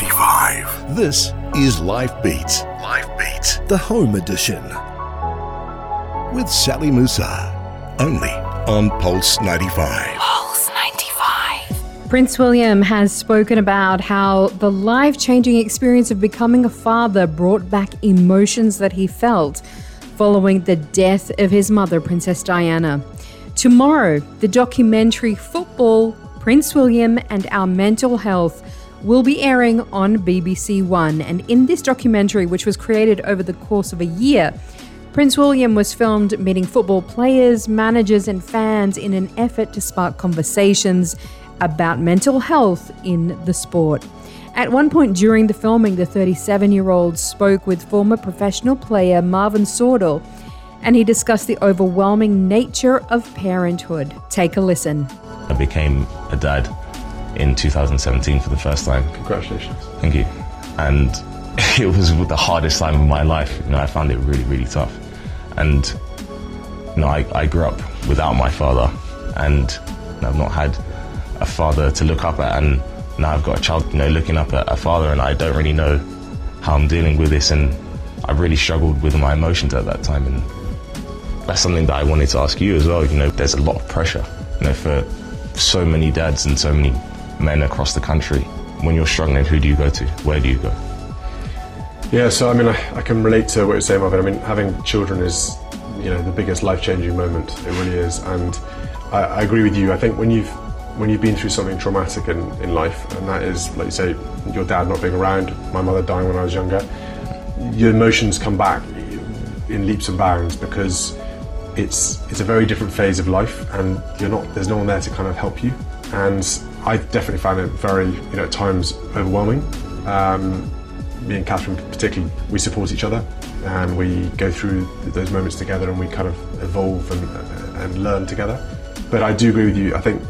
95. This is Life Beats. Life Beats, the home edition. With Sally Musa. Only on Pulse 95. Pulse 95. Prince William has spoken about how the life changing experience of becoming a father brought back emotions that he felt following the death of his mother, Princess Diana. Tomorrow, the documentary Football, Prince William and Our Mental Health will be airing on BBC One. And in this documentary, which was created over the course of a year, Prince William was filmed meeting football players, managers, and fans in an effort to spark conversations about mental health in the sport. At one point during the filming, the 37 year old spoke with former professional player Marvin Sordell and he discussed the overwhelming nature of parenthood. Take a listen. I became a dad in 2017 for the first time. Congratulations. Thank you. And it was the hardest time of my life. You know, I found it really, really tough. And you know, I, I grew up without my father, and I've not had a father to look up at. And now I've got a child, you know, looking up at a father, and I don't really know how I'm dealing with this. And I really struggled with my emotions at that time. And that's something that I wanted to ask you as well. You know, there's a lot of pressure, you know, for so many dads and so many men across the country. When you're struggling, who do you go to? Where do you go? Yeah, so I mean, I, I can relate to what you're saying, Marvin. I mean, having children is, you know, the biggest life-changing moment. It really is, and I, I agree with you. I think when you've when you've been through something traumatic in, in life, and that is, like you say, your dad not being around, my mother dying when I was younger, your emotions come back in leaps and bounds because it's it's a very different phase of life, and you're not there's no one there to kind of help you. And I definitely found it very, you know, at times overwhelming. Um, me and Catherine particularly, we support each other and we go through those moments together and we kind of evolve and, and learn together. But I do agree with you. I think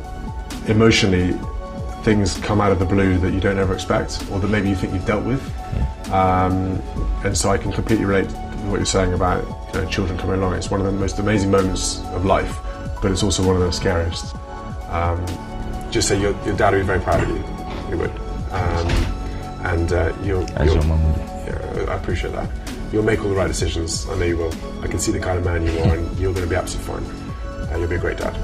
emotionally, things come out of the blue that you don't ever expect or that maybe you think you've dealt with. Um, and so I can completely relate to what you're saying about you know, children coming along. It's one of the most amazing moments of life, but it's also one of the scariest. Um, just say your, your dad would be very proud of you. He would. Um, and uh, you'll, As you'll your mum would. yeah, I appreciate that. You'll make all the right decisions. I know you will. I can see the kind of man you are, and you're going to be absolutely fine. Uh, you'll be a great dad.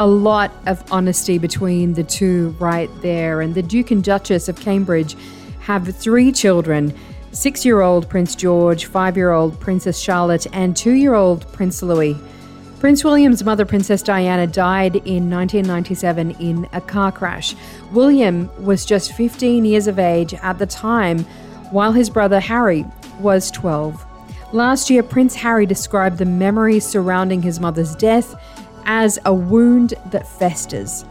A lot of honesty between the two right there. And the Duke and Duchess of Cambridge have three children six year old Prince George, five year old Princess Charlotte, and two year old Prince Louis. Prince William's mother, Princess Diana, died in 1997 in a car crash. William was just 15 years of age at the time, while his brother Harry was 12. Last year, Prince Harry described the memories surrounding his mother's death as a wound that festers.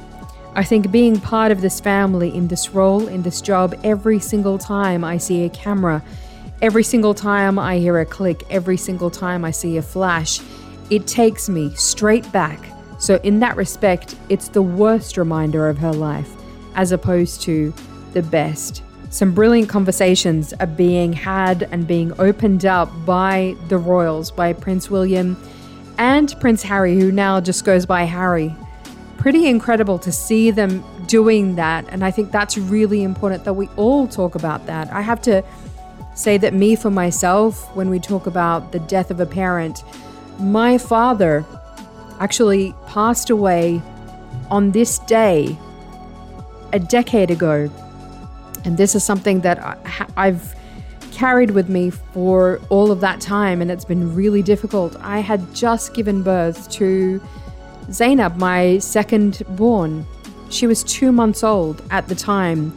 I think being part of this family in this role, in this job, every single time I see a camera, every single time I hear a click, every single time I see a flash, it takes me straight back. So, in that respect, it's the worst reminder of her life as opposed to the best. Some brilliant conversations are being had and being opened up by the royals, by Prince William and Prince Harry, who now just goes by Harry. Pretty incredible to see them doing that. And I think that's really important that we all talk about that. I have to say that, me for myself, when we talk about the death of a parent, my father actually passed away on this day a decade ago. And this is something that I- I've carried with me for all of that time, and it's been really difficult. I had just given birth to Zainab, my second born. She was two months old at the time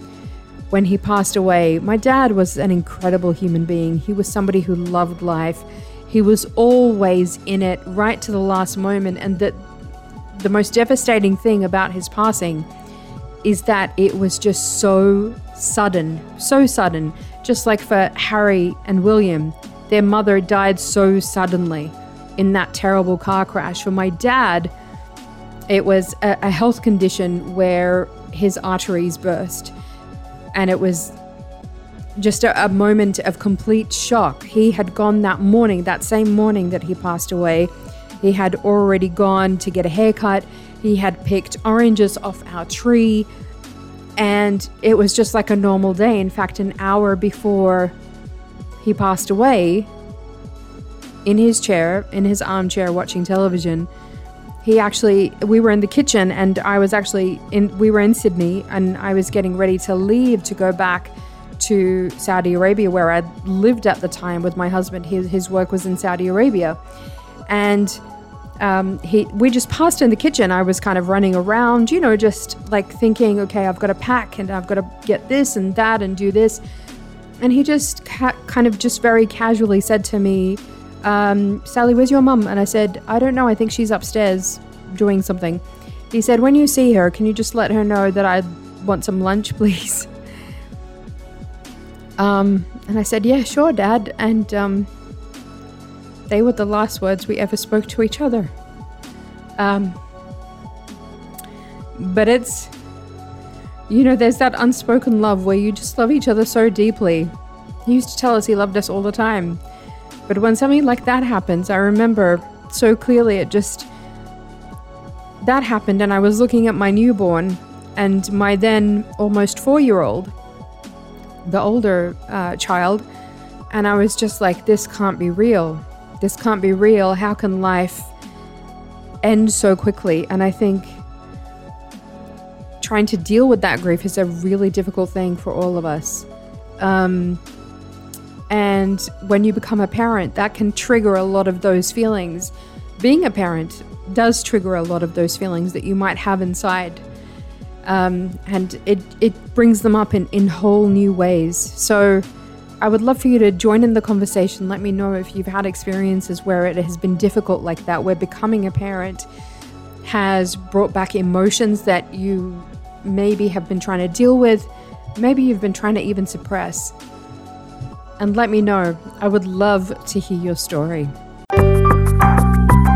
when he passed away. My dad was an incredible human being. He was somebody who loved life. He was always in it right to the last moment. And that the most devastating thing about his passing is that it was just so sudden, so sudden. Just like for Harry and William, their mother died so suddenly in that terrible car crash. For my dad, it was a, a health condition where his arteries burst. And it was just a, a, moment of complete shock. He had gone that morning, that same morning that he passed away. He had already gone to get a haircut. He had picked oranges off our tree. And it was just like a normal day. In fact, an hour before he passed away, in his chair, in his armchair watching television, he actually we were in the kitchen and I was actually in we were in Sydney and I was getting ready to leave to go to Saudi Arabia where I lived at the time with my husband his, his work was in Saudi Arabia and um, he we just passed in the kitchen I was kind of running around you know just like thinking okay I've got to pack and I've got to get this and that and do this and he just ca- kind of just very casually said to me um, Sally, where's your mum? And I said, I don't know. I think she's upstairs doing something. He said, When you see her, can you just let her know that I want some lunch, please? Um, and I said, Yeah, sure, Dad. And um, they were the last words we ever spoke to each other. Um, but it's, you know, there's that unspoken love where you just love each other so deeply. He used to tell us he loved us all the time. But when something like that happens, I remember so clearly it just. That happened, and I was looking at my newborn and my then almost four year old, the older uh, child, and I was just like, this can't be real. This can't be real. How can life end so quickly? And I think trying to deal with that grief is a really difficult thing for all of us. Um, and when you become a parent, that can trigger a lot of those feelings. Being a parent does trigger a lot of those feelings that you might have inside. Um, and it, it brings them up in, in whole new ways. So I would love for you to join in the conversation. Let me know if you've had experiences where it has been difficult like that, where becoming a parent has brought back emotions that you maybe have been trying to deal with, maybe you've been trying to even suppress and let me know. I would love to hear your story.